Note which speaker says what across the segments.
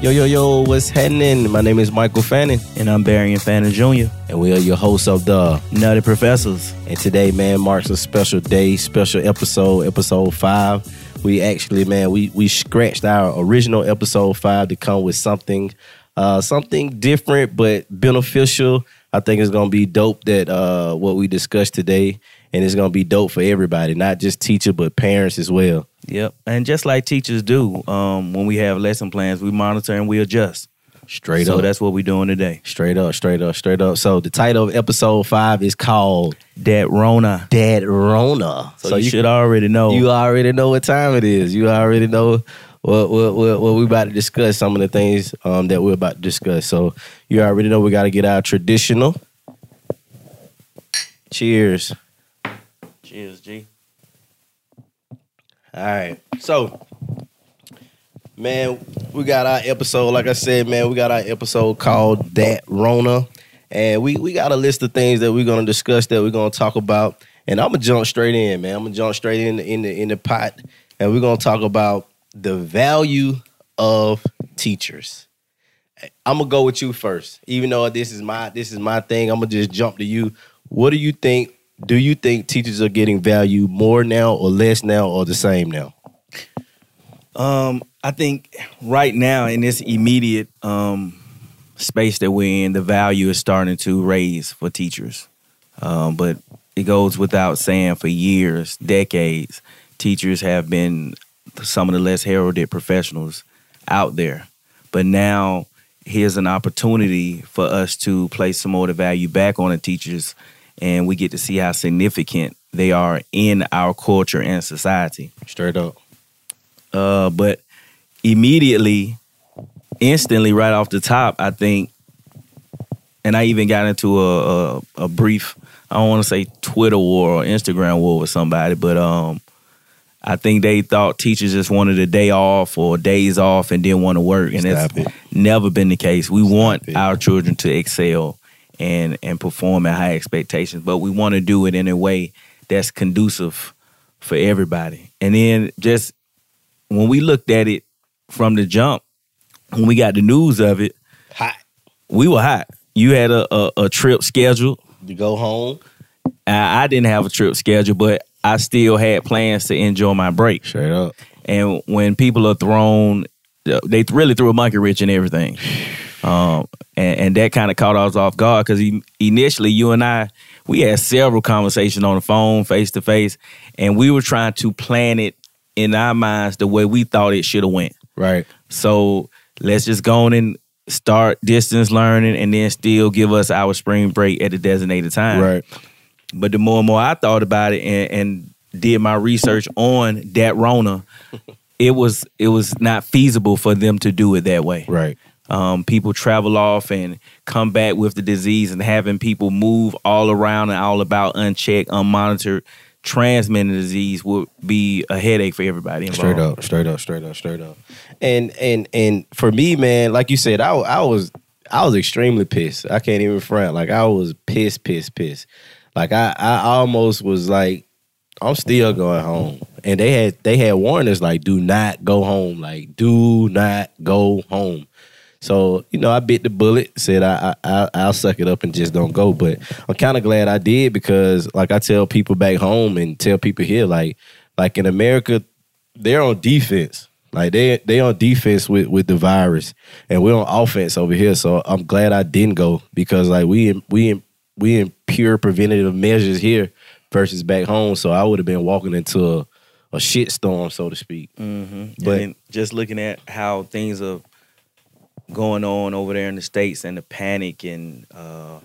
Speaker 1: Yo, yo, yo, what's happening? My name is Michael Fannin,
Speaker 2: And I'm Barry and Fannin Jr.,
Speaker 1: and we are your hosts of the.
Speaker 2: Nutty Professors.
Speaker 1: And today, man, marks a special day, special episode, episode five. We actually, man, we we scratched our original episode five to come with something, uh, something different but beneficial. I think it's gonna be dope that uh, what we discussed today, and it's gonna be dope for everybody, not just teacher but parents as well.
Speaker 2: Yep. And just like teachers do, um, when we have lesson plans, we monitor and we adjust.
Speaker 1: Straight
Speaker 2: so
Speaker 1: up.
Speaker 2: that's what we're doing today.
Speaker 1: Straight up, straight up, straight up. So the title of episode five is called
Speaker 2: Dat Rona.
Speaker 1: Dat Rona.
Speaker 2: So, you, should already know.
Speaker 1: you already know what time it is. You already know what what what, what we about to discuss. Some of the things um, that we're about to discuss. So you already know we got to get our traditional. Cheers.
Speaker 2: Cheers, G.
Speaker 1: All right. So, man, we got our episode. Like I said, man, we got our episode called Dat Rona. And we, we got a list of things that we're gonna discuss that we're gonna talk about. And I'm gonna jump straight in, man. I'm gonna jump straight in in the in the pot, and we're gonna talk about the value of teachers. I'm gonna go with you first, even though this is my this is my thing. I'm gonna just jump to you. What do you think? Do you think teachers are getting value more now, or less now, or the same now?
Speaker 2: Um, I think right now in this immediate um, space that we're in, the value is starting to raise for teachers. Um, but it goes without saying for years, decades, teachers have been some of the less heralded professionals out there. But now here's an opportunity for us to place some more of the value back on the teachers and we get to see how significant they are in our culture and society.
Speaker 1: Straight up.
Speaker 2: Uh, but immediately, instantly, right off the top, I think, and I even got into a a, a brief. I don't want to say Twitter war or Instagram war with somebody, but um, I think they thought teachers just wanted a day off or days off and didn't want to work, and
Speaker 1: Stop
Speaker 2: it's
Speaker 1: it.
Speaker 2: never been the case. We want
Speaker 1: it.
Speaker 2: our children to excel and and perform at high expectations, but we want to do it in a way that's conducive for everybody. And then just when we looked at it from the jump, when we got the news of it,
Speaker 1: Hot.
Speaker 2: we were hot. You had a, a, a trip scheduled.
Speaker 1: To go home.
Speaker 2: I, I didn't have a trip scheduled, but I still had plans to enjoy my break.
Speaker 1: Straight up.
Speaker 2: And when people are thrown, they really threw a monkey wrench in everything. Um, and, and that kind of caught us off guard because initially you and I, we had several conversations on the phone, face to face, and we were trying to plan it in our minds the way we thought it should have went.
Speaker 1: Right.
Speaker 2: So let's just go on and start distance learning and then still give us our spring break at the designated time.
Speaker 1: Right.
Speaker 2: But the more and more I thought about it and, and did my research on that Rona, it was it was not feasible for them to do it that way.
Speaker 1: Right.
Speaker 2: Um, people travel off and come back with the disease, and having people move all around and all about unchecked, unmonitored, transmitting disease would be a headache for everybody involved.
Speaker 1: Straight up, straight up, straight up, straight up. And and and for me, man, like you said, I I was I was extremely pissed. I can't even front. Like I was pissed, pissed, pissed. Like I I almost was like, I'm still going home. And they had they had warned us like, do not go home. Like, do not go home. So you know, I bit the bullet. Said I, I I- I'll suck it up and just don't go. But I'm kind of glad I did because, like I tell people back home and tell people here, like like in America, they're on defense. Like they they on defense with with the virus, and we're on offense over here. So I'm glad I didn't go because like we in, we in, we in pure preventative measures here versus back home. So I would have been walking into a, a shit storm, so to speak.
Speaker 2: Mm-hmm.
Speaker 1: But-
Speaker 2: But just looking at how things are going on over there in the states and the panic and uh,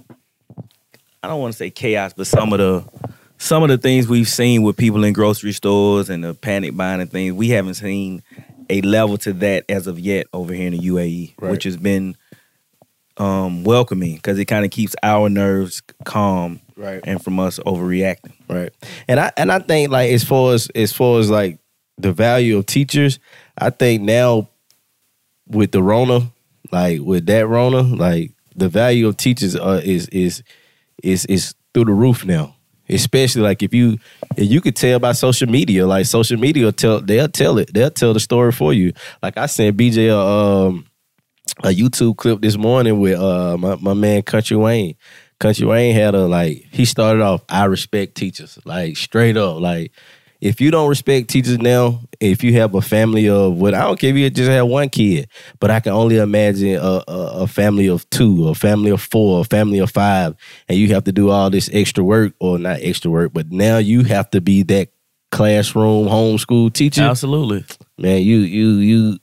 Speaker 2: I don't want to say chaos, but some of the some of the things we've seen with people in grocery stores and the panic buying and things, we haven't seen a level to that as of yet over here in the UAE,
Speaker 1: Right.
Speaker 2: which has been um, welcoming because it kind of keeps our nerves calm
Speaker 1: Right.
Speaker 2: and from us overreacting.
Speaker 1: Right. And I and I think like as far as as far as like the value of teachers, I think now with the Rona, like with that Rona, like the value of teachers uh, is is is is through the roof now. Especially like if you if you could tell by social media, like social media tell they'll tell it, they'll tell the story for you. Like I sent BJ a um a YouTube clip this morning with uh my, my man Country Wayne. Country Wayne had a like he started off, I respect teachers. Like straight up. Like if you don't respect teachers now, if you have a family of what I don't care if you just have one kid, but I can only imagine a, a, a family of two, a family of four, a family of five, and you have to do all this extra work, or not extra work, but now you have to be that classroom homeschool teacher.
Speaker 2: Absolutely.
Speaker 1: Man, you you you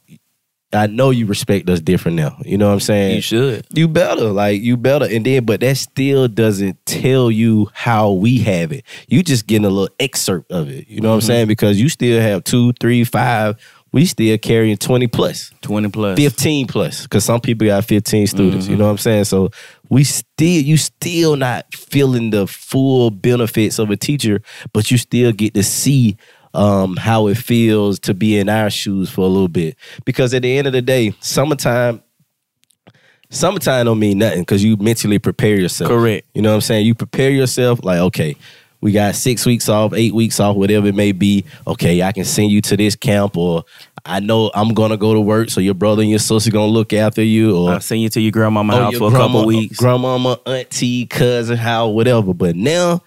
Speaker 1: I know you respect us different now. You know what I'm saying?
Speaker 2: You should.
Speaker 1: You better, like you better. And then, but that still doesn't tell you how we have it. You just getting a little excerpt of it. You know what I'm mm-hmm. saying? Because you still have two, three, five. We still carrying 20 plus,
Speaker 2: 20 plus.
Speaker 1: 15 plus. Because some people got 15 students. You mm-hmm. know what I'm saying? So we still, you still not feeling the full benefits of a teacher, but you still get to see um, how it feels to be in our shoes for a little bit. Because at the end of the day, summertime, summertime don't mean nothing because you mentally prepare yourself.
Speaker 2: Correct.
Speaker 1: You know what I'm saying? You prepare yourself like, okay, we got six weeks off, eight weeks off, whatever it may be. Okay, I can send you to this camp, or I know I'm gonna go to work, so your brother and your sister gonna look after you, or
Speaker 2: I'll send you to your grandmama house
Speaker 1: your
Speaker 2: for a couple weeks.
Speaker 1: grandmama, auntie, cousin, how, whatever. But now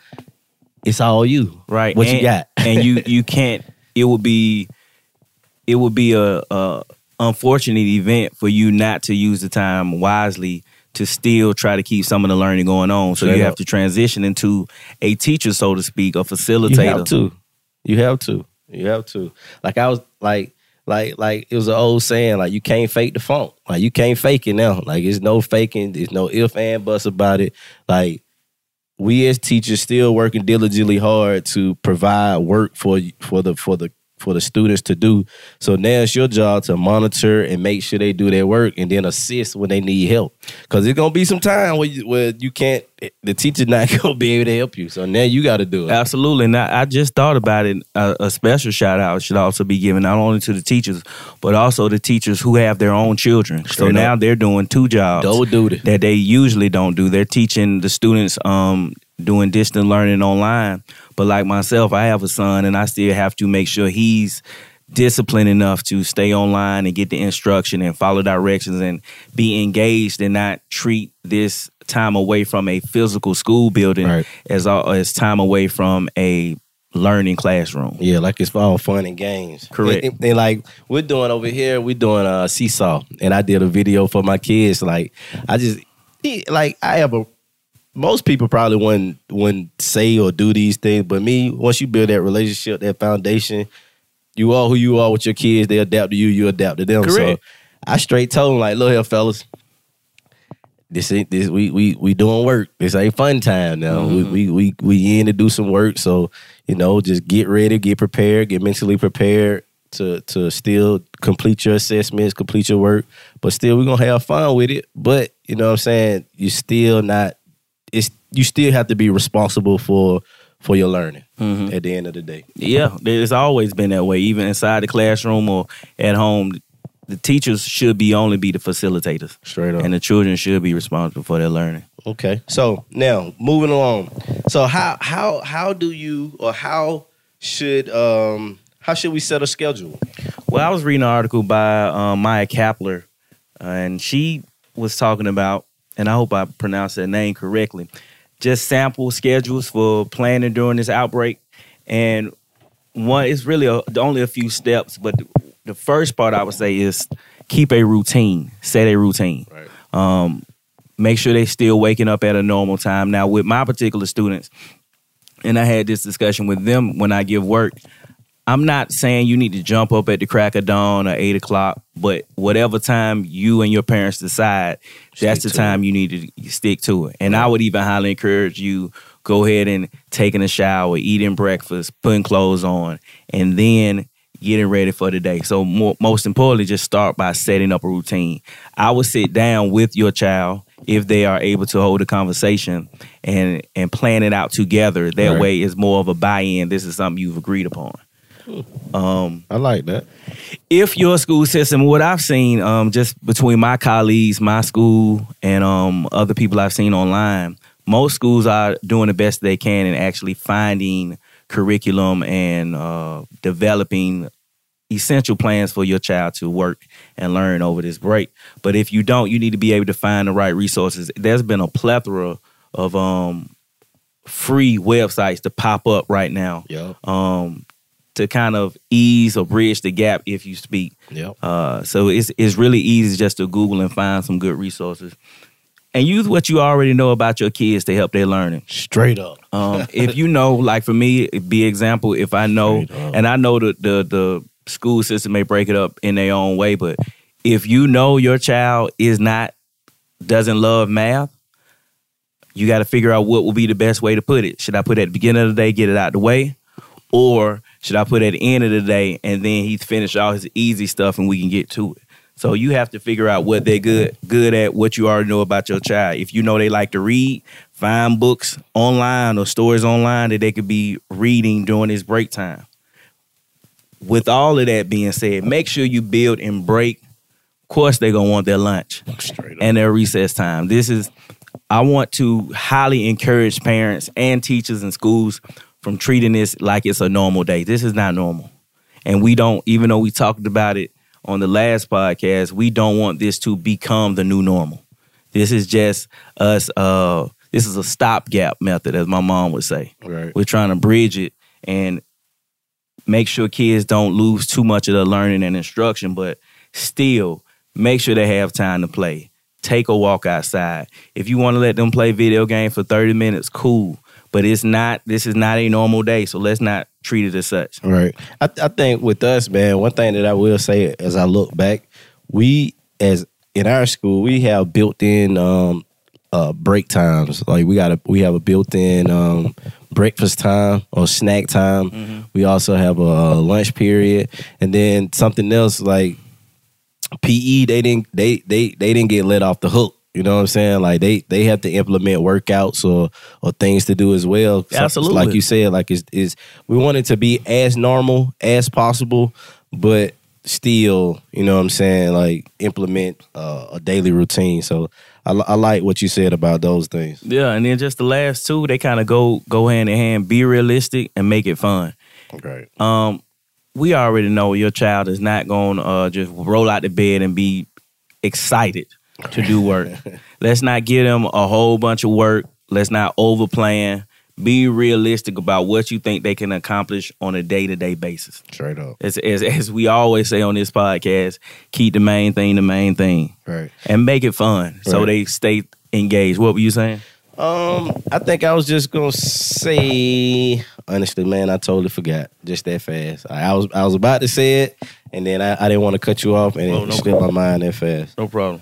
Speaker 1: it's all you.
Speaker 2: right.
Speaker 1: What
Speaker 2: and,
Speaker 1: you got?
Speaker 2: And you you can't it would be it would be a, a unfortunate event for you not to use the time wisely to still try to keep some of the learning going on. So
Speaker 1: Straight
Speaker 2: you
Speaker 1: up.
Speaker 2: have to transition into a teacher, so to speak, a facilitator.
Speaker 1: You have to. You have to. You have to. Like I was like like like it was an old saying, like you can't fake the funk. Like you can't fake it now. Like it's no faking, there's no if and buts about it. Like we as teachers still working diligently hard to provide work for for the for the for the students to do. So now it's your job to monitor and make sure they do their work and then assist when they need help. Cause it's gonna be some time where you, where you can't the teacher not gonna be able to help you. So now you gotta do it.
Speaker 2: Absolutely. And I, I just thought about it. A, a special shout out should also be given not only to the teachers, but also the teachers who have their own children. so
Speaker 1: Straight
Speaker 2: now they're doing two jobs
Speaker 1: Double duty.
Speaker 2: that they usually don't do. They're teaching the students um, doing distant learning online. But like myself, I have a son and I still have to make sure he's disciplined enough to stay online and get the instruction and follow directions and be engaged and not treat this time away from a physical school building
Speaker 1: Right.
Speaker 2: as all, as time away from a learning classroom.
Speaker 1: Yeah, like it's all fun and games.
Speaker 2: Correct.
Speaker 1: And, and, like we're doing over here, we're doing a seesaw, and I did a video for my kids. Like I just like I have a. Most people probably wouldn't wouldn't say or do these things, but me, once you build that relationship, that foundation, you are who you are with your kids. They adapt to you, you adapt to them.
Speaker 2: Correct.
Speaker 1: So I straight told them like, look here, fellas. This ain't this we we we doing work. This ain't fun time now. We, mm-hmm. we we we in to do some work. So you know, just get ready, get prepared, get mentally prepared to to still complete your assessments, complete your work. But still, we're gonna have fun with it. But you know what I'm saying? You still not. It's you still have to be responsible for for your learning at the end of the day.
Speaker 2: Yeah, it's always been that way. Even inside the classroom or at home, the teachers should be only be the facilitators,
Speaker 1: Straight up.
Speaker 2: and the children should be responsible for their learning.
Speaker 1: Okay. So now moving along. So how how how do you or how should um how should we set a schedule?
Speaker 2: Well, I was reading an article by um, Maya Kapler, uh, and she was talking about, and I hope I pronounced that name correctly, just sample schedules for planning during this outbreak. And one, it's really a, only a few steps, but the, the first part I would say is keep a routine, set a routine.
Speaker 1: Right.
Speaker 2: Um, make sure they still waking up at a normal time. Now, with my particular students, and I had this discussion with them when I give work. I'm not saying you need to jump up at the crack of dawn or eight o'clock, but whatever time you and your parents decide, that's the time you need to stick to it. And I would even highly encourage you go ahead and taking a shower, eating breakfast, putting clothes on, and then getting ready for the day. So more, most importantly, just start by setting up a routine. I would sit down with your child if they are able to hold a conversation and and plan it out together. That
Speaker 1: Right.
Speaker 2: way, it's more of a buy-in. This is something you've agreed upon. Um,
Speaker 1: I like that.
Speaker 2: if your school system, what I've seen, um, just between my colleagues, my school, and um, other people I've seen online, most schools are doing the best they can in actually finding curriculum and uh, developing essential plans for your child to work and learn over this break. But if you don't, you need to be able to find the right resources. There's been a plethora of um, free websites to pop up right now
Speaker 1: Yep.
Speaker 2: um, to kind of ease or bridge the gap if you speak.
Speaker 1: Yep.
Speaker 2: Uh, so it's it's really easy just to Google and find some good resources. And use what you already know about your kids to help their learning.
Speaker 1: Straight up.
Speaker 2: Um, if you know, like for me, be example. If I know, and I know the, the the school system may break it up in their own way, but if you know your child is not doesn't love math, you got to figure out what will be the best way to put it. Should I put it at the beginning of the day, get it out the way, or should I put at the end of the day and then he's finished all his easy stuff and we can get to it? So you have to figure out what they're good good at, what you already know about your child. If you know they like to read, find books online or stories online that they could be reading during this break time. With all of that being said, make sure you build and break. Of course, they're gonna want their lunch and their recess time. This is I want to highly encourage parents and teachers and schools from treating this like it's a normal day. This is not normal. And we don't even though we talked about it on the last podcast, we don't want this to become the new normal. This is just us uh this is a stopgap method as my mom would say.
Speaker 1: right.
Speaker 2: We're trying to bridge it and make sure kids don't lose too much of the learning and instruction, but still make sure they have time to play. Take a walk outside. If you want to let them play video games for 30 minutes, cool. But it's not this is not a normal day, so let's not treat it as such.
Speaker 1: Right. I, I think with us, man, one thing that I will say as I look back, we as in our school, we have built in um uh break times. Like we got a we have a built in um breakfast time or snack time. We also have a lunch period and then something else like PE they didn't they they they didn't get let off the hook. You know what I'm saying? Like they they have to implement workouts or or things to do as well. So-
Speaker 2: Absolutely.
Speaker 1: like you said, like is is we want it to be as normal as possible, but still, you know what I'm saying? Like implement uh, a daily routine. So I, I like what you said about those things.
Speaker 2: Yeah, and then just the last two, they kind of go go hand in hand. Be realistic and make it fun.
Speaker 1: Right.
Speaker 2: um, we already know your child is not going to uh, just roll out the bed and be excited to do work. Let's not give them a whole bunch of work. Let's not overplan. Be realistic about what you think they can accomplish on a day to day basis.
Speaker 1: Straight up.
Speaker 2: As, as as we always say on this podcast, keep the main thing the main thing
Speaker 1: Right.
Speaker 2: and make it fun so they stay engaged. What were you saying?
Speaker 1: Um, I think I was just gonna say honestly, man, I totally forgot just that fast. I, I was I was about to say it, and then I, I didn't want to cut you off, and
Speaker 2: Oh,
Speaker 1: it
Speaker 2: no
Speaker 1: slipped my mind that fast.
Speaker 2: No problem.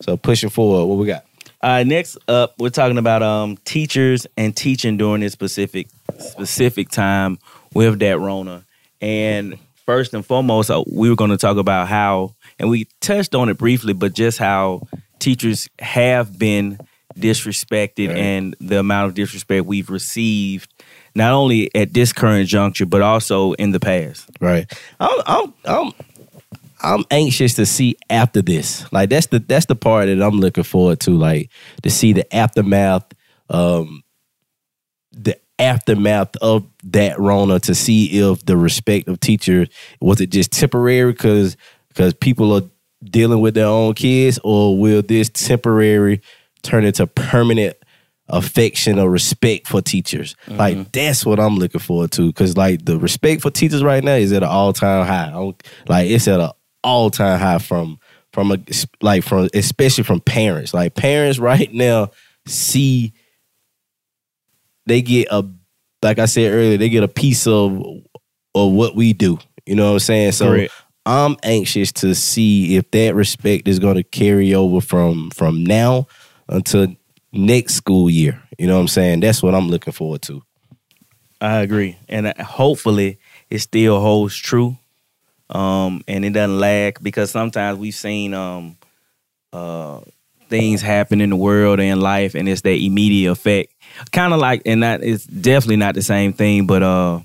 Speaker 1: So pushing forward, what we got?
Speaker 2: All right, next up, we're talking about um, teachers and teaching during this specific specific time with that Rona. And first and foremost, uh, we were going to talk about how, and we touched on it briefly, but just how teachers have been disrespected
Speaker 1: Right.
Speaker 2: and the amount of disrespect we've received, not only at this current juncture, but also in the past.
Speaker 1: Right. I'm I'm I'm I'm anxious to see after this. Like that's the that's the part that I'm looking forward to. Like to see the aftermath, um, the aftermath of that Rona. To see if the respect of teachers was it just temporary because because people are dealing with their own kids, or will this temporary turn into permanent? affection or respect for teachers. Like that's what I'm looking forward to. Cause like the respect for teachers right now is at an all time high. I don't- Like it's at an all time high from from a like from especially from parents. Like parents right now see they get a like I said earlier, they get a piece of of what we do. You know what I'm saying? So
Speaker 2: Correct.
Speaker 1: I'm anxious to see if that respect is going to carry over from from now until next school year. You know what I'm saying? That's what I'm looking forward to.
Speaker 2: I agree, and uh, hopefully it still holds true, um, and it doesn't lag because sometimes we've seen um, uh, things happen in the world and life, and it's that immediate effect. Kind of like, and that is definitely not the same thing, but uh,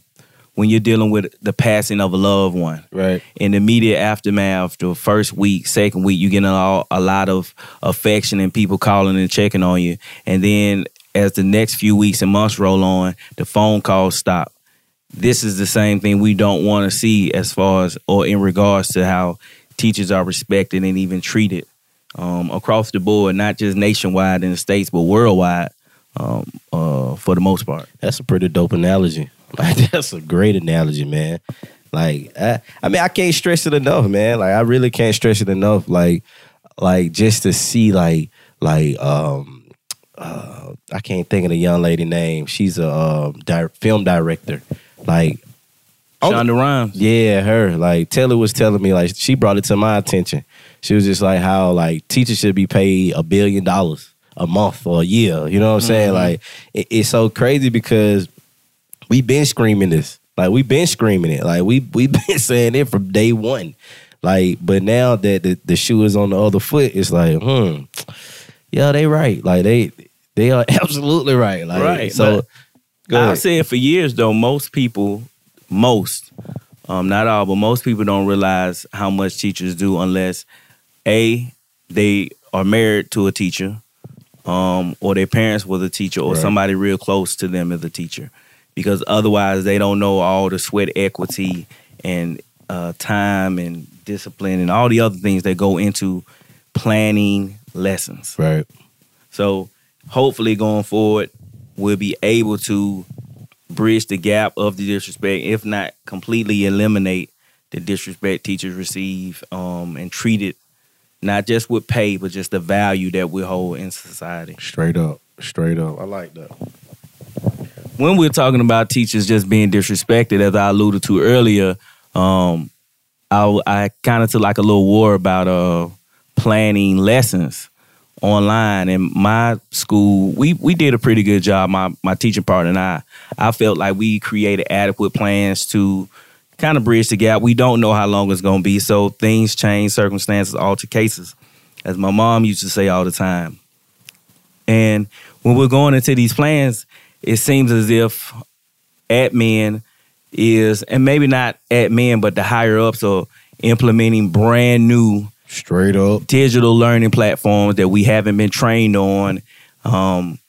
Speaker 2: when you're dealing with the passing of a loved one,
Speaker 1: Right.
Speaker 2: in the immediate aftermath, the first week, second week, you get a, a lot of affection and people calling and checking on you. And then as the next few weeks and months roll on, the phone calls stop. This is the same thing we don't want to see as far as or in regards to how teachers are respected and even treated um, across the board, not just nationwide in the states, but worldwide um, uh, for the most part.
Speaker 1: That's a pretty dope analogy. Like that's a great analogy, man. Like I, I mean, I can't stress it enough, man. Like I really can't stress it enough. Like, like just to see, like, like, um, uh, I can't think of the young lady name. She's a uh, di- film director. Like,
Speaker 2: Shonda Rhimes.
Speaker 1: yeah, her. Like Taylor was telling me, like she brought it to my attention. She was just like how like teachers should be paid a billion dollars a month or a year. You know what I'm saying? Like it, it's so crazy because we've been screaming this. Like we've been screaming it. Like we we've been saying it from day one. Like, but now that the, the shoe is on the other foot, it's like, hmm, yeah, they right. Like they they are absolutely right. Like
Speaker 2: Right,
Speaker 1: So
Speaker 2: but
Speaker 1: go
Speaker 2: I've said for years though, most people, most, um, not all, but most people don't realize how much teachers do unless a they are married to a teacher, um, or their parents was a teacher, or
Speaker 1: Right.
Speaker 2: somebody real close to them is a teacher, because otherwise they don't know all the sweat equity and uh, time and discipline and all the other things that go into planning lessons.
Speaker 1: right.
Speaker 2: So hopefully going forward, we'll be able to bridge the gap of the disrespect, if not completely eliminate the disrespect teachers receive um, and treat it not just with pay, but just the value that we hold in society.
Speaker 1: Straight up. Straight up. I like that.
Speaker 2: When we're talking about teachers just being disrespected, as I alluded to earlier, um, I, I kind of took like a little war about uh, planning lessons online in my school we we did a pretty good job my my teaching partner and I. I felt like we created adequate plans to kind of bridge the gap. We don't know how long it's going to be so things change circumstances alter cases as my mom used to say all the time. And when we're going into these plans it seems as if admin is and maybe not admin but the higher ups are implementing brand new
Speaker 1: Straight up.
Speaker 2: digital learning platforms that we haven't been trained on. Um,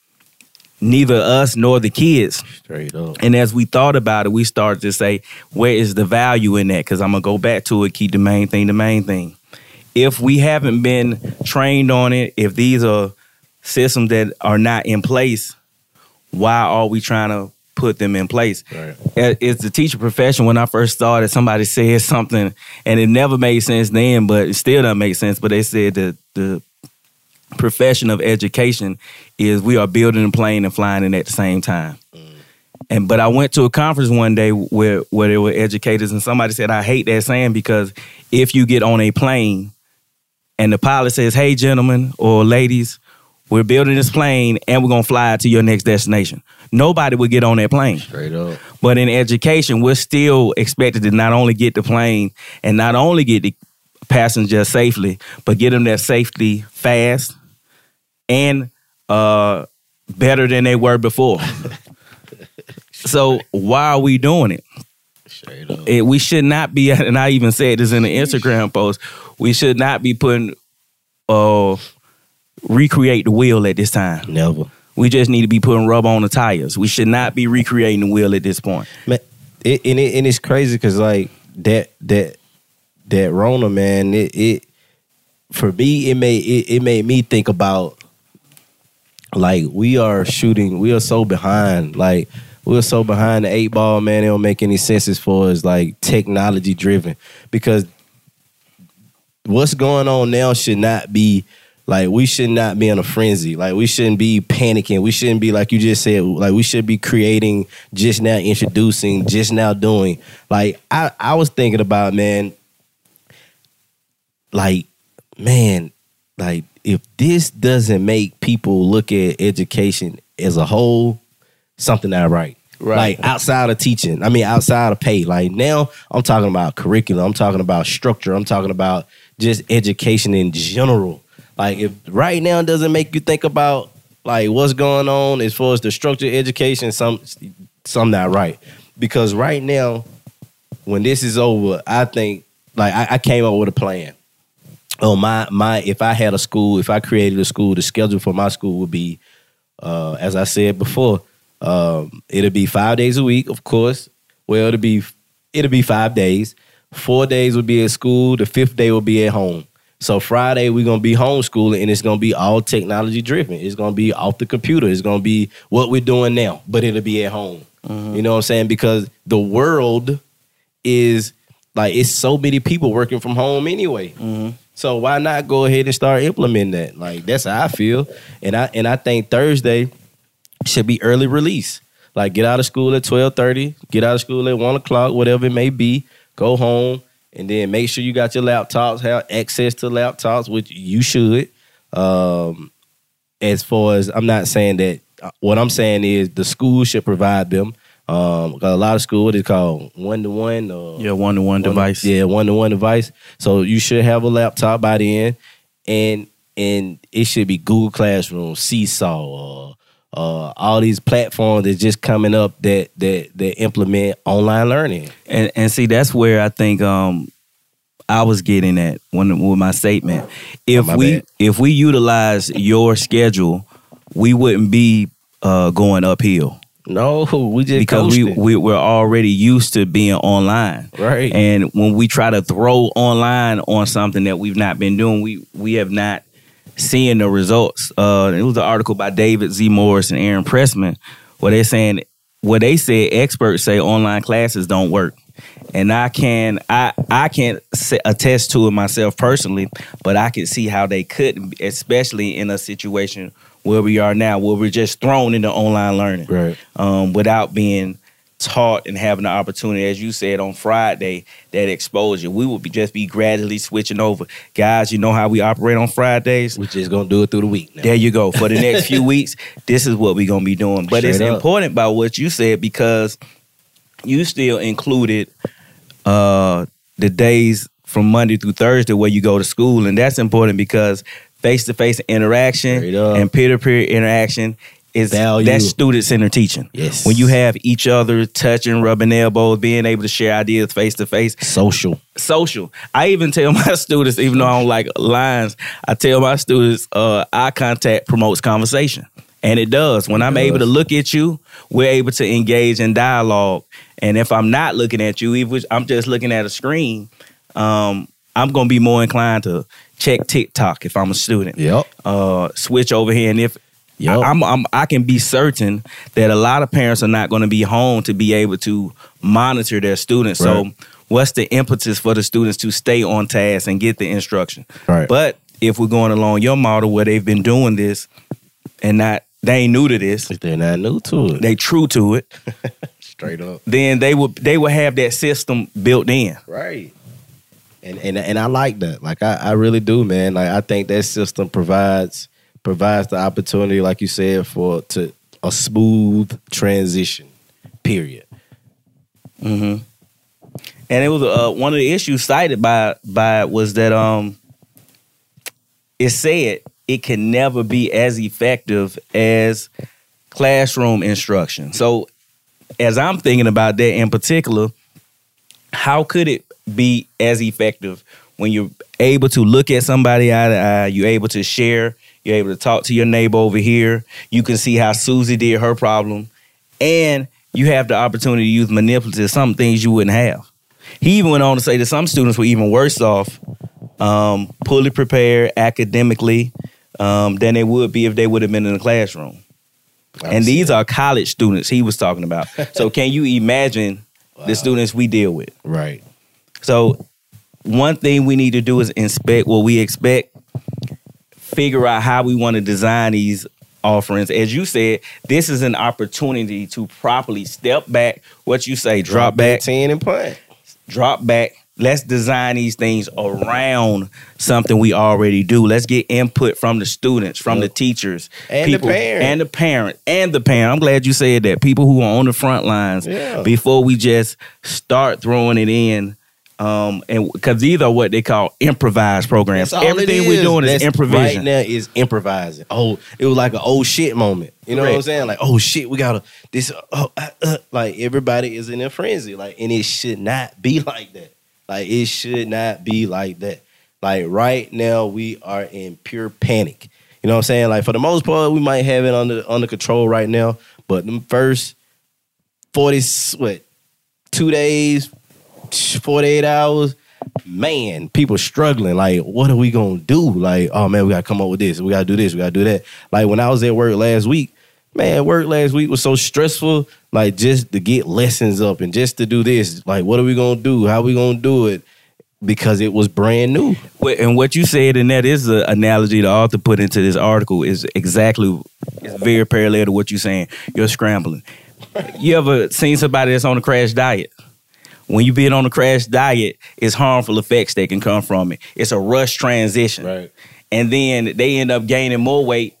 Speaker 2: neither us nor the kids.
Speaker 1: Straight up.
Speaker 2: And as we thought about it, we started to say, where is the value in that? Because I'm gonna go back to it, keep the main thing the main thing. If we haven't been trained on it, if these are systems that are not in place, why are we trying to put them in place?
Speaker 1: Right.
Speaker 2: Uh, it's the teacher profession. When I first started, somebody said something, and it never made sense then, but it still doesn't make sense. But they said that the profession of education is we are building a plane and flying it at the same time. Mm. And but I went to a conference one day where where there were educators, and somebody said, "I hate that saying because if you get on a plane and the pilot says, "Hey, gentlemen or ladies, we're building this plane and we're gonna fly it to your next destination," nobody would get on that plane.
Speaker 1: Straight up.
Speaker 2: But in education, we're still expected to not only get the plane and not only get the passengers safely, but get them there safely fast and uh, better than they were before. so why are we doing it? It? We should not be, and I even said this in the Instagram post. We should not be putting, uh, recreate the wheel at this time.
Speaker 1: Never.
Speaker 2: We just need to be putting rubber on the tires. We should not be recreating the wheel at this point.
Speaker 1: Man, it, and it and it's crazy because like that that that Rona man, it, it for me it made it, it made me think about like we are shooting, we are so behind, like we're so behind the eight ball, man. It don't make any sense as far as like technology driven because what's going on now should not be like we should not be in a frenzy. Like we shouldn't be panicking. We shouldn't be like you just said. Like we should be creating, just now introducing, just now doing. Like I, I was thinking about man. Like man, like if this doesn't make people look at education as a whole, something not right.
Speaker 2: Right.
Speaker 1: Like outside of teaching, I mean outside of pay. Like now, I'm talking about curriculum. I'm talking about structure. I'm talking about just education in general. Like if right now doesn't make you think about like what's going on as far as the structure education, some some not right. Because right now, when this is over, I think like I, I came up with a plan. Oh my my if I had a school, if I created a school, the schedule for my school would be uh as I said before, um, it'll be five days a week, of course. Well, it'll be it'll be five days. Four days will be at school. The fifth day will be at home. So Friday we're gonna be homeschooling, and it's gonna be all technology driven. It's gonna be off the computer. It's gonna be what we're doing now, but it'll be at home. Mm-hmm. You know what I'm saying? Because the world is like it's so many people working from home anyway. Mm-hmm. So why not go ahead and start implementing that? Like that's how I feel, and I and I think Thursday should be early release. Like get out of school at twelve thirty, get out of school at one o'clock, whatever it may be. Go home and then make sure you got your laptops, have access to laptops, which you should. Um, as far as I'm not saying that. uh, What I'm saying is the school should provide them. Um, a lot of school what is called one to one
Speaker 2: Yeah, one to one device.
Speaker 1: yeah, one to one device. So you should have a laptop by then, and and it should be Google Classroom, Seesaw, or uh, all these platforms that's just coming up that that that implement online learning.
Speaker 2: And and see, that's where I think um I was getting at when with my statement. If
Speaker 1: my
Speaker 2: we
Speaker 1: bad.
Speaker 2: if we utilize your schedule, we wouldn't be uh going uphill
Speaker 1: No, we just
Speaker 2: because we, we we're already used to being online.
Speaker 1: right.
Speaker 2: And when we try to throw online on something that we've not been doing, we we have not seen the results. Uh, it was an article by David Z. Morris and Aaron Pressman where they're saying what they said experts say online classes don't work. And I can I I can't attest to it myself personally, but I can see how they couldn't, especially in a situation where we are now, where we're just thrown into online learning
Speaker 1: right.
Speaker 2: um, without being taught and having the opportunity, as you said on Friday, that exposure. We will be just be gradually switching over. Guys, you know how we operate on Fridays?
Speaker 1: We're just gonna do it through the week now.
Speaker 2: There you go. For the next few weeks, this is what we're gonna be doing. But it's
Speaker 1: up.
Speaker 2: important by what you said because you still included uh the days from Monday through Thursday where you go to school, and that's important because face to face interaction and peer to peer interaction is
Speaker 1: Value.
Speaker 2: that's student centered teaching.
Speaker 1: Yes.
Speaker 2: When you have each other touching, rubbing elbows, being able to share ideas face to face,
Speaker 1: social.
Speaker 2: social. I even tell my students, even though I don't like lines, I tell my students, uh, eye contact promotes conversation. And it does. When I'm
Speaker 1: does.
Speaker 2: able to look at you, we're able to engage in dialogue. And if I'm not looking at you, even if I'm just looking at a screen, um, I'm gonna be more inclined to check TikTok if I'm a student.
Speaker 1: Yep.
Speaker 2: Uh, switch over here, and if
Speaker 1: Yep.
Speaker 2: I'm, I'm, I can be certain that a lot of parents are not going to be home to be able to monitor their students. So, what's the impetus for the students to stay on task and get the instruction?
Speaker 1: Right.
Speaker 2: But if we're going along your model where they've been doing this and not they ain't new to this,
Speaker 1: If they're not new to it.
Speaker 2: they true to it,
Speaker 1: Straight up.
Speaker 2: then they would they will have that system built in.
Speaker 1: Right. And and and I like that. Like I, I really do, man. Like I think that system provides provides the opportunity, like you said, for to a smooth transition. Period.
Speaker 2: Mm-hmm. And it was uh, one of the issues cited by by was that um it said it can never be as effective as classroom instruction. So as I'm thinking about that in particular, how could it be as effective when you're able to look at somebody eye to eye, you're able to share, you're able to talk to your neighbor over here, you can see how Susie did her problem, and you have the opportunity to use manipulative, some things you wouldn't have. He even went on to say that some students were even worse off, um, fully prepared academically, um, than they would be if they would have been in the classroom. And these are college students he was talking about. So can you imagine the students we deal with?
Speaker 1: right.
Speaker 2: So one thing we need to do is inspect what we expect, figure out how we want to design these offerings. As you said, this is an opportunity to properly step back. What you say, drop, back,
Speaker 1: ten and punt.
Speaker 2: drop back. Let's design these things around something we already do. Let's get input from the students, from the teachers,
Speaker 1: And the parent.
Speaker 2: and the parent, and the parent. I'm glad you said that. People who are on the front lines
Speaker 1: Yeah.
Speaker 2: before we just start throwing it in. Um, and because these are what they call improvised programs. Everything we're doing is
Speaker 1: That's-
Speaker 2: improvisation.
Speaker 1: Right now is improvising. Oh, it was like an old shit moment. You know what I'm saying? Like, oh shit, we gotta this. Oh, uh, uh, like everybody is in a frenzy. Like, and it should not be like that. Like, it should not be like that. Like right now, we are in pure panic. You know what I'm saying? Like for the most part, we might have it under under control right now. But the first forty what two days, 48 hours. Man, people struggling. Like, what are we gonna do? Like, oh man, we gotta come up with this. We gotta do this. We gotta do that. Like when I was at work last week, man, work last week was so stressful. Like just to get lessons up and just to do this. Like, what are we gonna do? How we gonna do it? Because it was brand new.
Speaker 2: And what you said, and that is the analogy the author put into this article, is exactly it's very parallel to what you're saying. You're scrambling. You ever seen somebody that's on a crash diet? When you been on a crash diet, it's harmful effects that can come from it. It's a rush transition.
Speaker 1: Right.
Speaker 2: And then they end up gaining more weight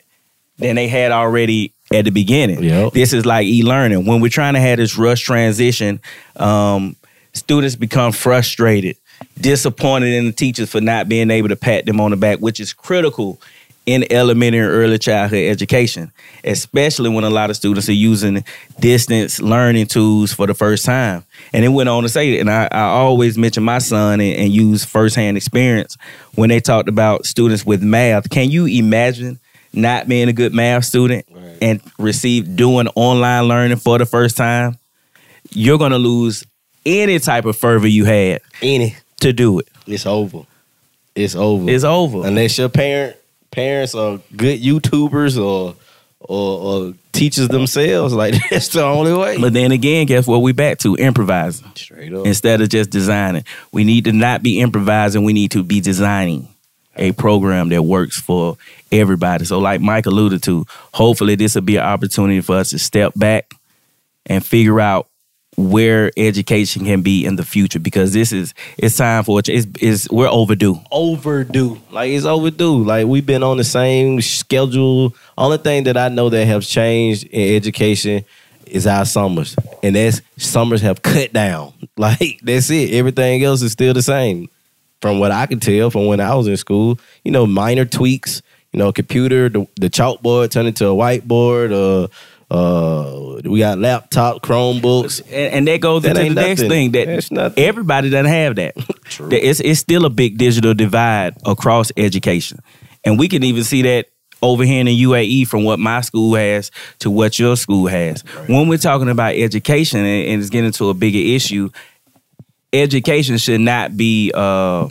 Speaker 2: than they had already at the beginning.
Speaker 1: Yep.
Speaker 2: This is like e-learning. When we're trying to have this rush transition, um, students become frustrated, disappointed in the teachers for not being able to pat them on the back, which is critical in elementary and early childhood education, especially when a lot of students are using distance learning tools for the first time. And it went on to say, and I, I always mention my son and, and use firsthand experience when they talked about students with math. Can you imagine not being a good math student
Speaker 1: Right.
Speaker 2: and receive doing online learning for the first time? You're gonna lose any type of fervor you had
Speaker 1: Any.
Speaker 2: to do it.
Speaker 1: It's over. It's over.
Speaker 2: It's over.
Speaker 1: Unless your parent parents are good YouTubers or or, or teachers themselves, like that's the only way.
Speaker 2: But then again, guess what? We back to improvising.
Speaker 1: Straight up.
Speaker 2: instead of just designing. We need to not be improvising, we need to be designing a program that works for everybody. So, like Mike alluded to, hopefully this will be an opportunity for us to step back and figure out where education can be in the future because this is it's time for it. It's, it's we're overdue.
Speaker 1: overdue. Like it's overdue. Like we've been on the same schedule. Only thing that I know that has changed in education is our summers, and that's summers have cut down. Like that's it. Everything else is still the same, from what I can tell from when I was in school. You know, minor tweaks. You know, computer, the, the chalkboard turned into a whiteboard. Uh, uh, we got laptop, Chromebooks.
Speaker 2: And, and that goes
Speaker 1: That
Speaker 2: into the
Speaker 1: ain't
Speaker 2: next thing that
Speaker 1: That's nothing.
Speaker 2: everybody doesn't have that.
Speaker 1: True.
Speaker 2: That It's, it's still a big digital divide across education. And we can even see that over here in the UAE from what my school has to what your school has. When we're talking about education and, and it's getting to a bigger issue, education should not be uh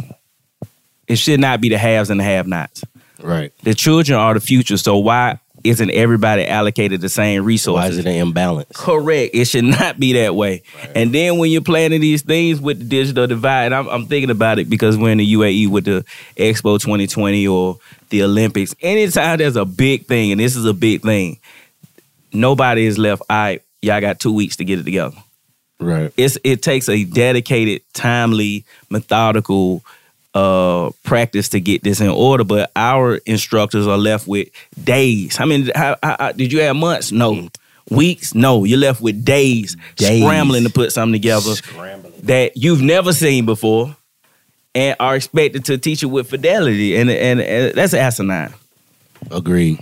Speaker 2: it should not be the haves and the have nots.
Speaker 1: Right.
Speaker 2: The children are the future, so why isn't everybody allocated the same resources?
Speaker 1: Why is it an imbalance?
Speaker 2: Correct. It should not be that way. And then when you're planning these things with the digital divide, I'm, I'm thinking about it because we're in the UAE with the Expo 2020 or the Olympics. Anytime there's a big thing, and this is a big thing, nobody is left. All right, y'all got two weeks to get it together.
Speaker 1: Right.
Speaker 2: It's it takes a dedicated, timely, methodical uh practice to get this in order but our instructors are left with days i mean how, how, how- did you have months no weeks no you're left with days,
Speaker 1: Days.
Speaker 2: scrambling to put something together
Speaker 1: Scrambling.
Speaker 2: that you've never seen before and are expected to teach it with fidelity and and, and that's asinine
Speaker 1: Agreed.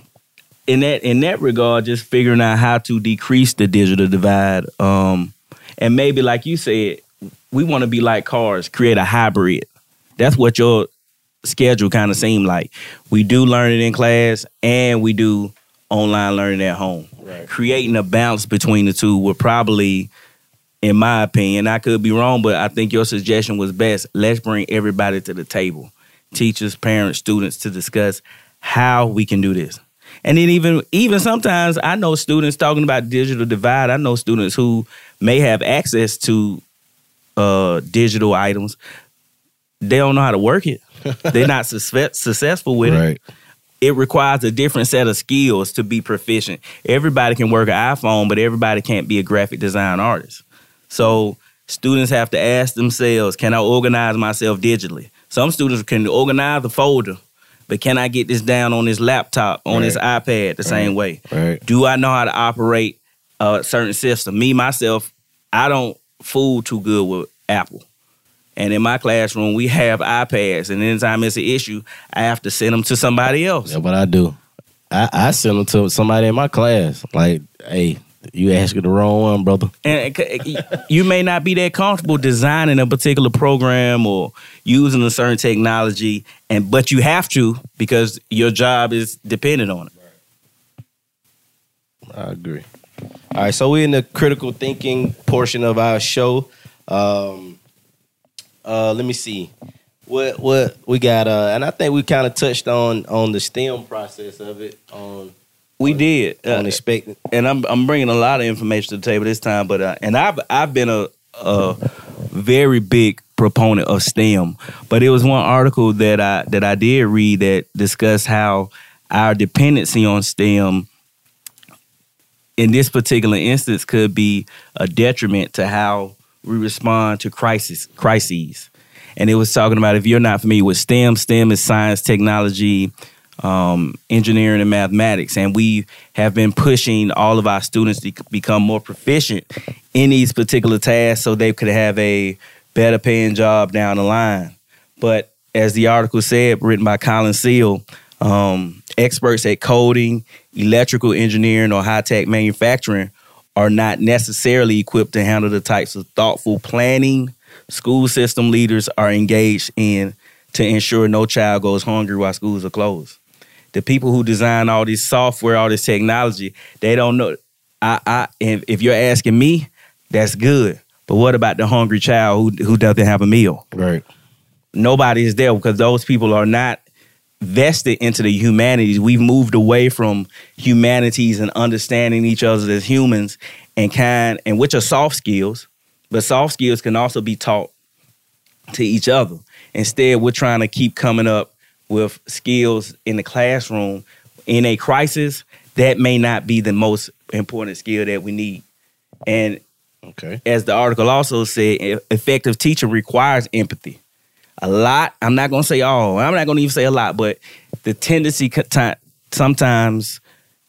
Speaker 2: in that in that regard, just figuring out how to decrease the digital divide, um, and maybe like you said, we want to be like cars, create a hybrid. That's what your schedule kind of seemed like. We do learn it in class, and we do online learning at home.
Speaker 1: Right.
Speaker 2: Creating a balance between the two would probably, in my opinion, I could be wrong, but I think your suggestion was best. Let's bring everybody to the table, teachers, parents, students, to discuss how we can do this. And then even even sometimes I know students talking about digital divide. I know students who may have access to uh, digital items. They don't know how to work it. They're not success- successful with it
Speaker 1: Right.
Speaker 2: it requires a different set of skills to be proficient. Everybody can work an iPhone, but everybody can't be a graphic design artist. So students have to ask themselves, can I organize myself digitally? Some students can organize the folder, but can I get this down on this laptop, on this iPad the same way?
Speaker 1: Right.
Speaker 2: Do I know how to operate a certain system? Me, myself, I don't fool too good with Apple. And in my classroom, we have iPads, and anytime it's an issue, I have to send them to somebody else.
Speaker 1: That's what I do. I, I send them to somebody in my class. Like, hey, you asking the wrong one, brother.
Speaker 2: And you may not be that comfortable designing a particular program or using a certain technology, and but you have to because your job is dependent on it.
Speaker 1: I agree. All right, so we're in the critical thinking portion of our show. Um, uh, let me see. What what we got? Uh, and I think we kind of touched on on the STEM process of it on
Speaker 2: We did. Uh,
Speaker 1: on expecting.
Speaker 2: and I'm I'm bringing a lot of information to the table this time. But uh, and I've I've been a, a very big proponent of STEM. But it was one article that I that I did read that discussed how our dependency on STEM in this particular instance could be a detriment to how we respond to crisis crises. And it was talking about if you're not familiar with STEM, STEM is science, technology, um, engineering, and mathematics. And we have been pushing all of our students to become more proficient in these particular tasks so they could have a better paying job down the line. But as the article said, written by Colin Seale, um, experts at coding, electrical engineering, or high tech manufacturing are not necessarily equipped to handle the types of thoughtful planning school system leaders are engaged in to ensure no child goes hungry while schools are closed. The people who design all this software, all this technology, they don't know. I, I, if if you're asking me, that's good. But what about the hungry child who who doesn't have a meal?
Speaker 1: Right.
Speaker 2: nobody is there because those people are not vested into the humanities. We've moved away from humanities and understanding each other as humans and kind and which are soft skills, but soft skills can also be taught to each other. Instead, we're trying to keep coming up with skills in the classroom in a crisis that may not be the most important skill that we need. And
Speaker 1: Okay.
Speaker 2: as the article also said, effective teaching requires empathy. A lot, I'm not gonna say all, I'm not gonna even say a lot, but the tendency sometimes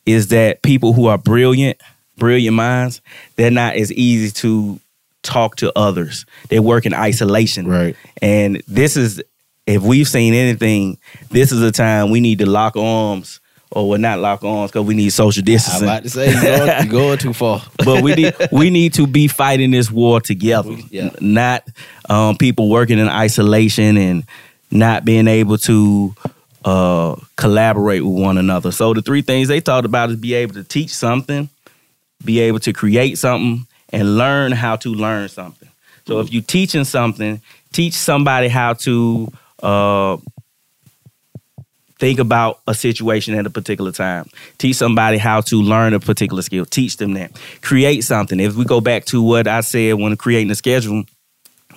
Speaker 2: is that people who are brilliant, brilliant minds, they're not as easy to talk to others. They work in isolation.
Speaker 1: Right.
Speaker 2: And this is, if we've seen anything, this is a time we need to lock arms, or we're not lock arms because we need social distancing.
Speaker 1: I'm about to say you're going, you're going too far.
Speaker 2: but we need we need to be fighting this war together.
Speaker 1: Yeah.
Speaker 2: Not um, people working in isolation and not being able to uh, collaborate with one another. So the three things they talked about is be able to teach something, be able to create something, and learn how to learn something. So if you're teaching something, teach somebody how to uh, think about a situation at a particular time. Teach somebody how to learn a particular skill. Teach them that. Create something. If we go back to what I said when creating a schedule,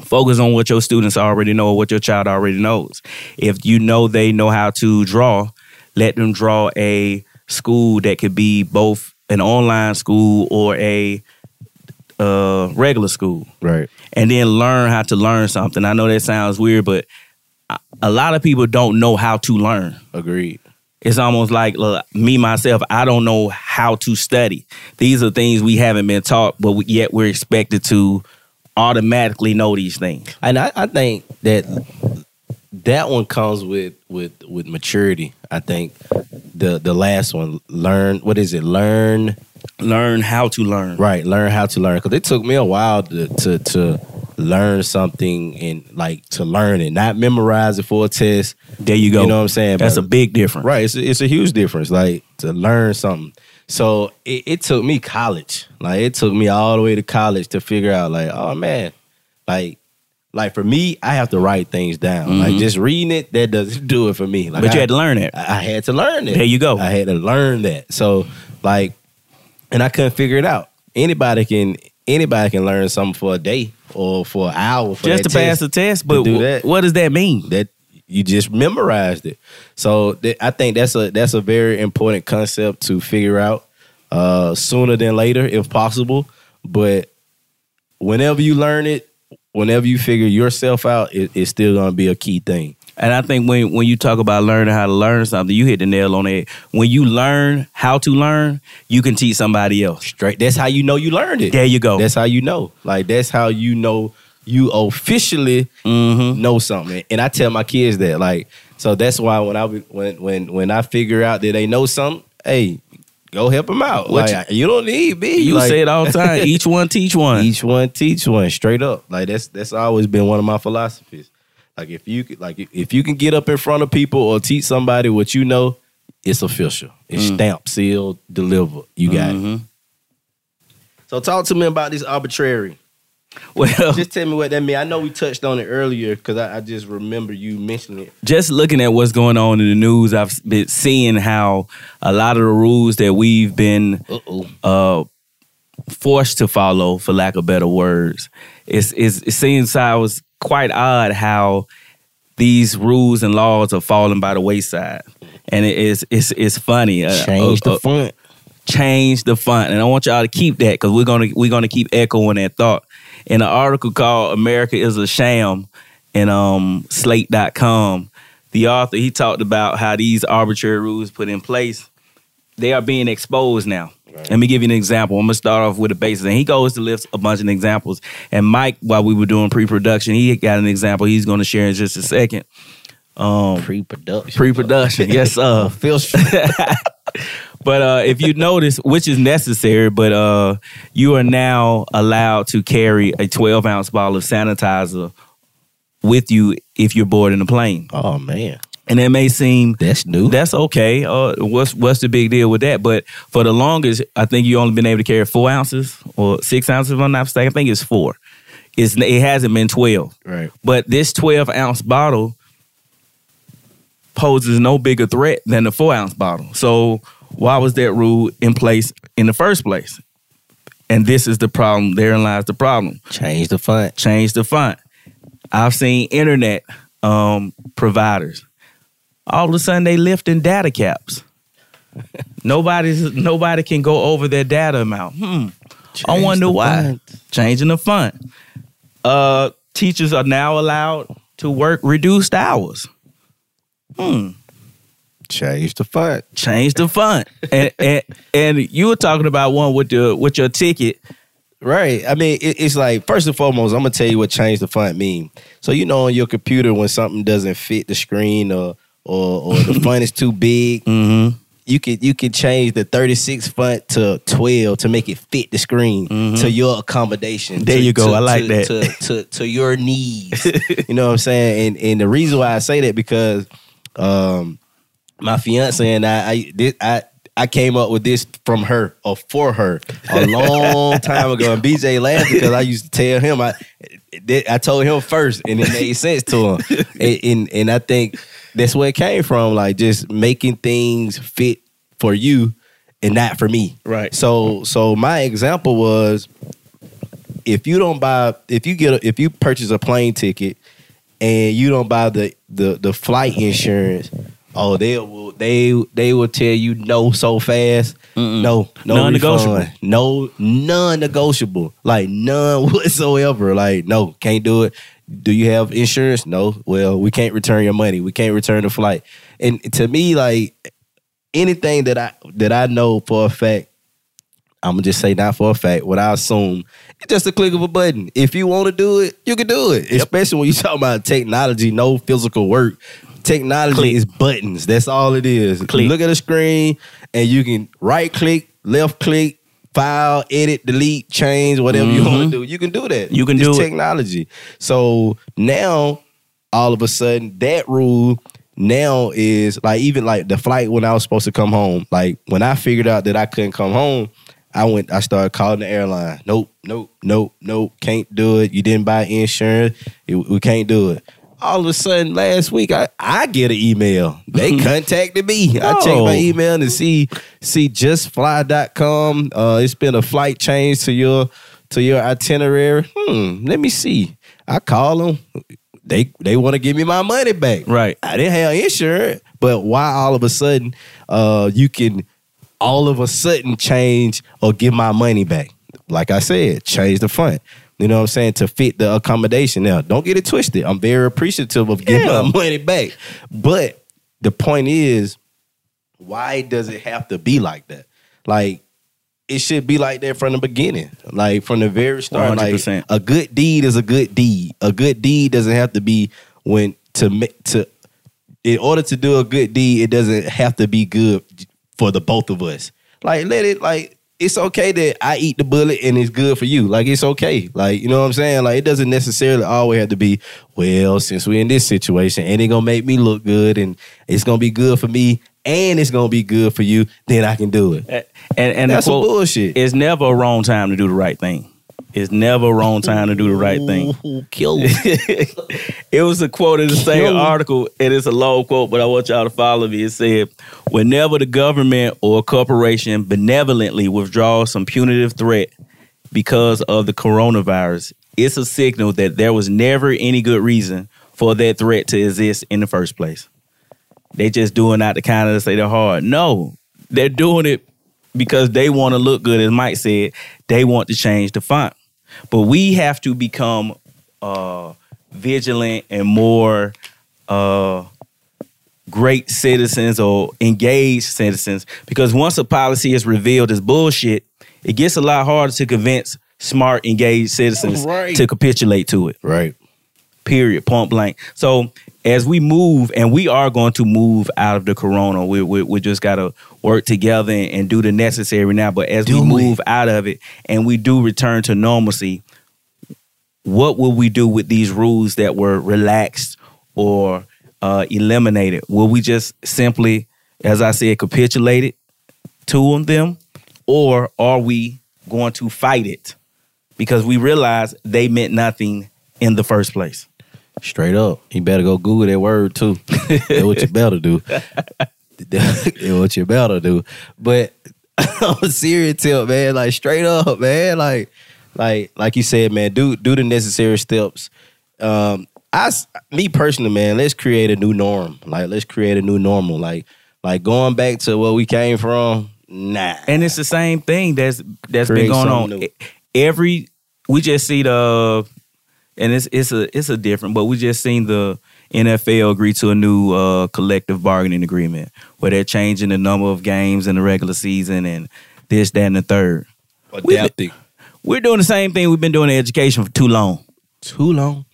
Speaker 2: focus on what your students already know or what your child already knows. If you know they know how to draw, let them draw a school that could be both an online school or a uh, regular school
Speaker 1: Right.
Speaker 2: and then learn how to learn something. I know that sounds weird, but a- lot of people don't know how to learn.
Speaker 1: Agreed.
Speaker 2: It's almost like look, me myself. I don't know how to study. These are things we haven't been taught, but yet we're expected to automatically know these things.
Speaker 1: And I, I think that that one comes with with with maturity. I think the the last one, learn. What is it? Learn.
Speaker 2: Learn how to learn.
Speaker 1: Right. Learn how to learn. Because it took me a while to, to to learn something and like to learn it, not memorize it for a test.
Speaker 2: There you go.
Speaker 1: You know what I'm saying?
Speaker 2: That's
Speaker 1: But-
Speaker 2: a big difference.
Speaker 1: Right. It's a, it's a huge difference, like to learn something. So it, it took me college. Like it took me all the way to college to figure out, like, oh man, like, like for me, I have to write things down. Like just reading it, that doesn't do it for me. Like
Speaker 2: Mm-hmm. But you
Speaker 1: I-
Speaker 2: had to learn it.
Speaker 1: I, I had to learn it.
Speaker 2: There you go.
Speaker 1: I had to learn that. So like, and I couldn't figure it out. Anybody can anybody can learn something for a day or for an hour for
Speaker 2: Just to pass the test, but
Speaker 1: do that.
Speaker 2: what does that mean?
Speaker 1: that you just memorized it. So th- I think that's a that's a very important concept to figure out uh, sooner than later, if possible. But whenever you learn it, whenever you figure yourself out, it, it's still gonna be a key thing.
Speaker 2: And I think when when you talk about learning how to learn something, you hit the nail on it. When you learn how to learn, you can teach somebody else.
Speaker 1: Straight. That's how you know you learned it.
Speaker 2: There you go.
Speaker 1: That's how you know. Like that's how you know you officially
Speaker 2: Mm-hmm.
Speaker 1: know something. And I tell my kids that. Like, so that's why when I when when when I figure out that they know something, hey, go help them out.
Speaker 2: What
Speaker 1: like, you, don't need me.
Speaker 2: You
Speaker 1: like,
Speaker 2: say it all the time. Each one teach one.
Speaker 1: each one teach one straight up. Like that's that's always been one of my philosophies. Like if you like if you can get up in front of people or teach somebody what you know, it's official. It's stamped, sealed, delivered. You got it.
Speaker 2: Mhm.
Speaker 1: So talk to me about this arbitrary.
Speaker 2: Well,
Speaker 1: Just tell me what that means. I know we touched on it earlier because I, I just remember you mentioning it.
Speaker 2: just looking at what's going on in the news, I've been seeing how a lot of the rules that we've been
Speaker 1: uh,
Speaker 2: forced to follow, for lack of better words, it's, it's, it seems I was quite odd how these rules and laws are falling by the wayside, and it is it's it's funny. Uh,
Speaker 1: Change
Speaker 2: uh,
Speaker 1: the
Speaker 2: uh,
Speaker 1: font.
Speaker 2: change the font, and I want y'all to keep that because we're gonna we're gonna keep echoing that thought. In an article called "America Is a Sham" in um, Slate.com, the author he talked about how these arbitrary rules put in place they are being exposed now.
Speaker 1: Right.
Speaker 2: Let me give you an example. I'm gonna start off with the basics, and he goes to list a bunch of examples. And Mike, while we were doing pre-production, he got an example he's going to share in just a second. Um,
Speaker 1: Pre-production.
Speaker 2: pre-production, yes, sir.
Speaker 1: Feel
Speaker 2: But uh, if you notice, which is necessary, but uh, you are now allowed to carry a 12 ounce bottle of sanitizer with you if you're boarding a plane.
Speaker 1: Oh man,
Speaker 2: And it may seem
Speaker 1: that's new.
Speaker 2: that's okay. Uh, what's what's the big deal with that? But for the longest, I think you only been able to carry four ounces or six ounces. If I'm not mistaken, I think it's four. It's it hasn't been 12.
Speaker 1: right.
Speaker 2: But this 12 ounce bottle poses no bigger threat than the four ounce bottle. So why was that rule in place in the first place? And this is the problem. Therein lies the problem.
Speaker 1: Change the font.
Speaker 2: Change the font. I've seen internet um, providers. All of a sudden they lifting data caps. Nobody's nobody can go over their data amount. Hmm. I wonder why.
Speaker 1: font.
Speaker 2: Changing the font. Uh, teachers are now allowed to work reduced hours. Hmm.
Speaker 1: Change the font.
Speaker 2: Change the font. and, and and you were talking about one with the with your ticket.
Speaker 1: Right. I mean, it, it's like first and foremost, I'm gonna tell you what change the font mean. So you know, on your computer, when something doesn't fit the screen or or, or the font is too big,
Speaker 2: Mm-hmm.
Speaker 1: you could you could change the 36 font to 12 to make it fit the screen to your accommodation.
Speaker 2: There
Speaker 1: to-
Speaker 2: you go.
Speaker 1: to-
Speaker 2: I like
Speaker 1: to-
Speaker 2: that.
Speaker 1: To, to to your needs. you know what I'm saying? And and the reason why I say that because um my fiance and I I this, I I came up with this from her or for her a long time ago. And BJ laughed because I used to tell him I I told him first and it made sense to him. And, and and I think that's where it came from, like just making things fit for you and not for me.
Speaker 2: Right.
Speaker 1: So so my example was if you don't buy if you get a, if you purchase a plane ticket and you don't buy the the the flight insurance, oh they will they they will tell you no so fast.
Speaker 2: Mm-mm.
Speaker 1: No, no
Speaker 2: Non-negotiable.
Speaker 1: refund. No non-negotiable. Like none whatsoever. Like no, can't do it. Do you have insurance? No. Well, we can't return your money. We can't return the flight. And to me, like anything that I that I know for a fact, I'm gonna just say not for a fact. What I assume, it's just a click of a button. If you want to do it, you can do it. Especially when you talk about technology, no physical work. Technology
Speaker 2: Click.
Speaker 1: is buttons. That's all it is.
Speaker 2: Click.
Speaker 1: Look at a screen, and you can right click, left click, file, edit, delete, change, whatever you want to do. You can do that.
Speaker 2: Mm-hmm. You can do it.
Speaker 1: technology. So now, all of a sudden, that rule now is like even like the flight when I was supposed to come home. Like when I figured out that I couldn't come home, I went. I started calling the airline. Nope, nope, nope, nope. Can't do it. You didn't buy insurance. It- we can't do it. All of a sudden, last week, I, I get an email. They contacted me. I checked my email and see see justfly.com. Uh, it's been a flight change to your to your itinerary. Hmm, let me see. I call them. They they want to give me my money back.
Speaker 2: Right.
Speaker 1: I didn't have insurance, but why all of a sudden uh, you can all of a sudden change or give my money back? Like I said, change the font. You know what I'm saying? To fit the accommodation. Now, don't get it twisted. I'm very appreciative of getting
Speaker 2: Yeah.
Speaker 1: my money back. But the point is, why does it have to be like that? Like, it should be like that from the beginning. Like from the very start. Like
Speaker 2: 100%.
Speaker 1: a good deed is a good deed. A good deed doesn't have to be when to make to in order to do a good deed, it doesn't have to be good for the both of us. Like let it like it's okay that I eat the bullet and it's good for you. Like it's okay. Like you know what I'm saying? Like it doesn't necessarily always have to be, well, since we're in this situation and it gonna make me look good and it's gonna be good for me and it's gonna be good for you, then I can do it.
Speaker 2: And and
Speaker 1: That's
Speaker 2: the
Speaker 1: some
Speaker 2: quote,
Speaker 1: bullshit.
Speaker 2: It's never a wrong time to do the right thing. It's never a wrong time to do the right thing.
Speaker 1: Kill
Speaker 2: it was a quote in the same
Speaker 1: Kill
Speaker 2: article, and it's a long quote, but I want y'all to follow me. It said, Whenever the government or corporation benevolently withdraws some punitive threat because of the coronavirus, it's a signal that there was never any good reason for that threat to exist in the first place. They just doing out the kind of say they're hard. No, they're doing it because they want to look good, as Mike said. They want to change the font. But we have to become uh, vigilant and more uh, great citizens or engaged citizens because once a policy is revealed as bullshit, it gets a lot harder to convince smart, engaged citizens
Speaker 1: Right.
Speaker 2: to capitulate to it
Speaker 1: right.
Speaker 2: Period, point blank. So as we move, and we are going to move out of the corona, we we, we just got to work together and, and do the necessary now. But as we
Speaker 1: Do it.
Speaker 2: move out of it and we do return to normalcy, what will we do with these rules that were relaxed or uh, eliminated? Will we just simply, as I said, capitulate it to them, or are we going to fight it because we realize they meant nothing in the first place?
Speaker 1: Straight up. You better go Google that word too. That's what you better do. That's what you better do. But a serious tip, man, like straight up, man, like like like you said, man, do do the necessary steps. Um I me personally, man, let's create a new norm. Like let's create a new normal. Like like going back to where we came from, nah.
Speaker 2: and it's the same thing that's that's
Speaker 1: Create
Speaker 2: been going on.
Speaker 1: new.
Speaker 2: Every we just see the, and it's it's a it's a different, but we just seen the NFL agree to a new uh, collective bargaining agreement where they're changing the number of games in the regular season and this, that, and the third.
Speaker 1: Adapting.
Speaker 2: We're doing the same thing we've been doing in education for too long.
Speaker 1: Too long.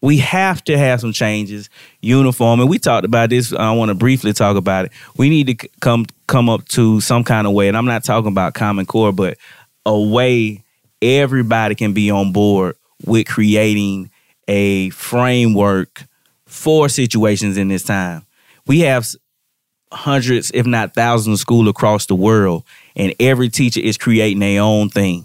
Speaker 2: we have to have some changes uniform and we talked about this i want to briefly talk about it we need to come come up to some kind of way and i'm not talking about common core but a way everybody can be on board with creating a framework for situations in this time we have hundreds if not thousands of schools across the world and every teacher is creating their own thing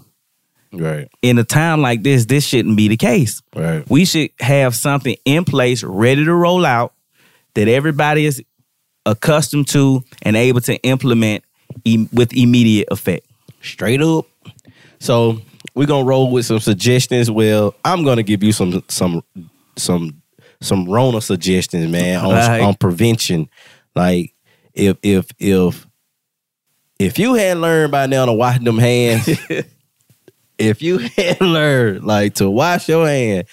Speaker 1: Right.
Speaker 2: in a time like this this shouldn't be the case
Speaker 1: Right.
Speaker 2: we should have something in place ready to roll out that everybody is accustomed to and able to implement e- with immediate effect.
Speaker 1: straight up. So we're gonna roll with some suggestions. Well, I'm gonna give you some some some some Rona suggestions, man, on, on prevention. Like if if if if you hadn't learned by now to wash them hands, if you hadn't learned like to wash your hand,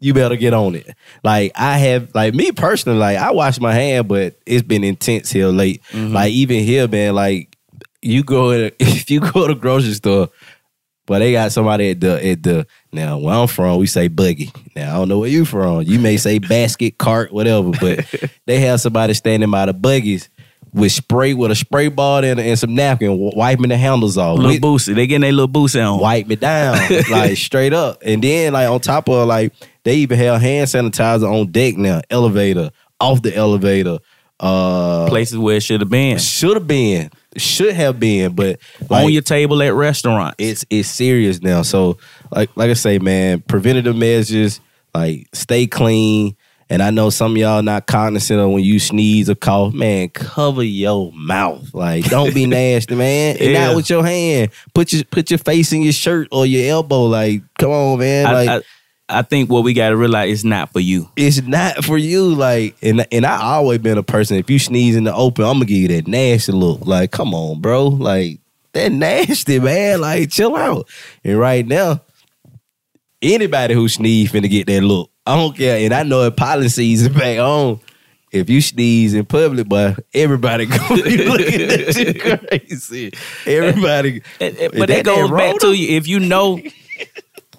Speaker 1: you better get on it. Like I have, like me personally, like I wash my hand, but it's been intense here late. Mm-hmm. Like even here, man, like you go in, if you go to the grocery store, but they got somebody at the at the now where I'm from, we say buggy. Now I don't know where you from. You may say basket, cart, whatever, but they have somebody standing by the buggies with spray with a spray ball and, and some napkin, wiping the handles off.
Speaker 2: Little
Speaker 1: With-
Speaker 2: boosty. They getting their little boosty on.
Speaker 1: wipe me down, like straight up. And then like on top of like they even have hand sanitizer on deck now, elevator, off the elevator. Uh
Speaker 2: Places where it should have been.
Speaker 1: should have been, should have been, but like,
Speaker 2: on your table at restaurants.
Speaker 1: it's it's serious now. So like like I say, man, preventative measures, like stay clean. And I know some of y'all not cognizant of when you sneeze or cough, man, cover your mouth. Like, don't be nasty, man. And
Speaker 2: Yeah.
Speaker 1: not with your hand. Put your put your face in your shirt or your elbow. Like, come on, man. Like,
Speaker 2: I, I think what we got to realize is not for you.
Speaker 1: it's not for you. Like, and and I always been a person. If you sneeze in the open, I'm gonna give you that nasty look. Like, come on, bro. Like that nasty, man. Like, chill out. And right now, anybody who sneeze finna get that look. I don't care. And I know if pollen season back on. If you sneeze in public, but everybody gonna be looking at you crazy. Everybody,
Speaker 2: But that,
Speaker 1: that
Speaker 2: goes back to you. If you know,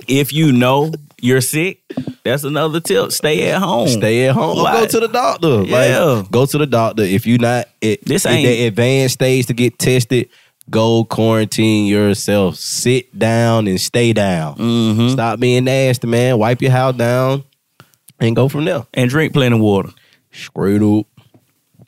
Speaker 2: if you know you're sick, that's another tip. Stay at home.
Speaker 1: Stay at home or go to the doctor.
Speaker 2: Yeah.
Speaker 1: Like, go to the doctor. If you're not at,
Speaker 2: This
Speaker 1: in
Speaker 2: ain't-
Speaker 1: the advanced stage to get tested, go quarantine yourself. Sit down and stay down.
Speaker 2: Mhm.
Speaker 1: Stop being nasty, man. Wipe your house down and go from there.
Speaker 2: and drink plenty of water.
Speaker 1: Straight up.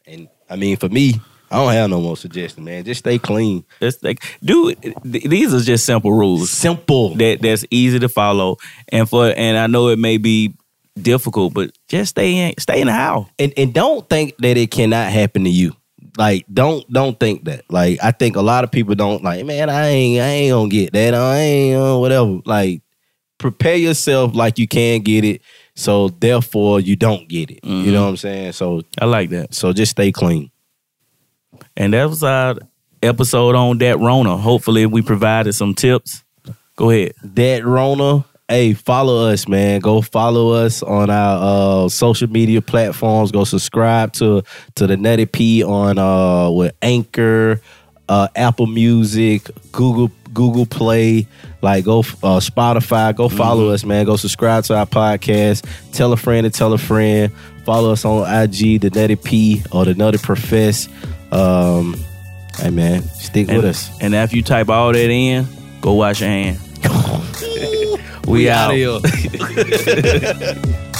Speaker 1: And I mean, for me, I don't have no more suggestions, man. Just stay clean.
Speaker 2: That's like, dude, th- these are just simple rules
Speaker 1: Simple.
Speaker 2: that that's easy to follow. And for and I know it may be difficult, but just stay in stay in the house.
Speaker 1: and and don't think that it cannot happen to you. Like don't don't think that. Like I think a lot of people don't like, man, I ain't I ain't gonna get that. I ain't uh, whatever. Like prepare yourself like you can get it. So therefore you don't get it. You know what I'm saying? So
Speaker 2: I like that.
Speaker 1: so just stay clean.
Speaker 2: And that was our episode on that Rona. Hopefully we provided some tips. Go ahead.
Speaker 1: That Rona. Hey, follow us, man. Go follow us on our uh, social media platforms. Go subscribe to to the Nutty P on uh, with Anchor, uh, Apple Music, Google Google Play, like go uh, Spotify. Go follow us, man. Go subscribe to our podcast. Tell a friend and tell a friend. Follow us on IG, the Nutty P or the Nutty Profess. Um, hey, man, stick
Speaker 2: And,
Speaker 1: with us.
Speaker 2: and after you type all that in, go wash your hand. we, out.
Speaker 1: here.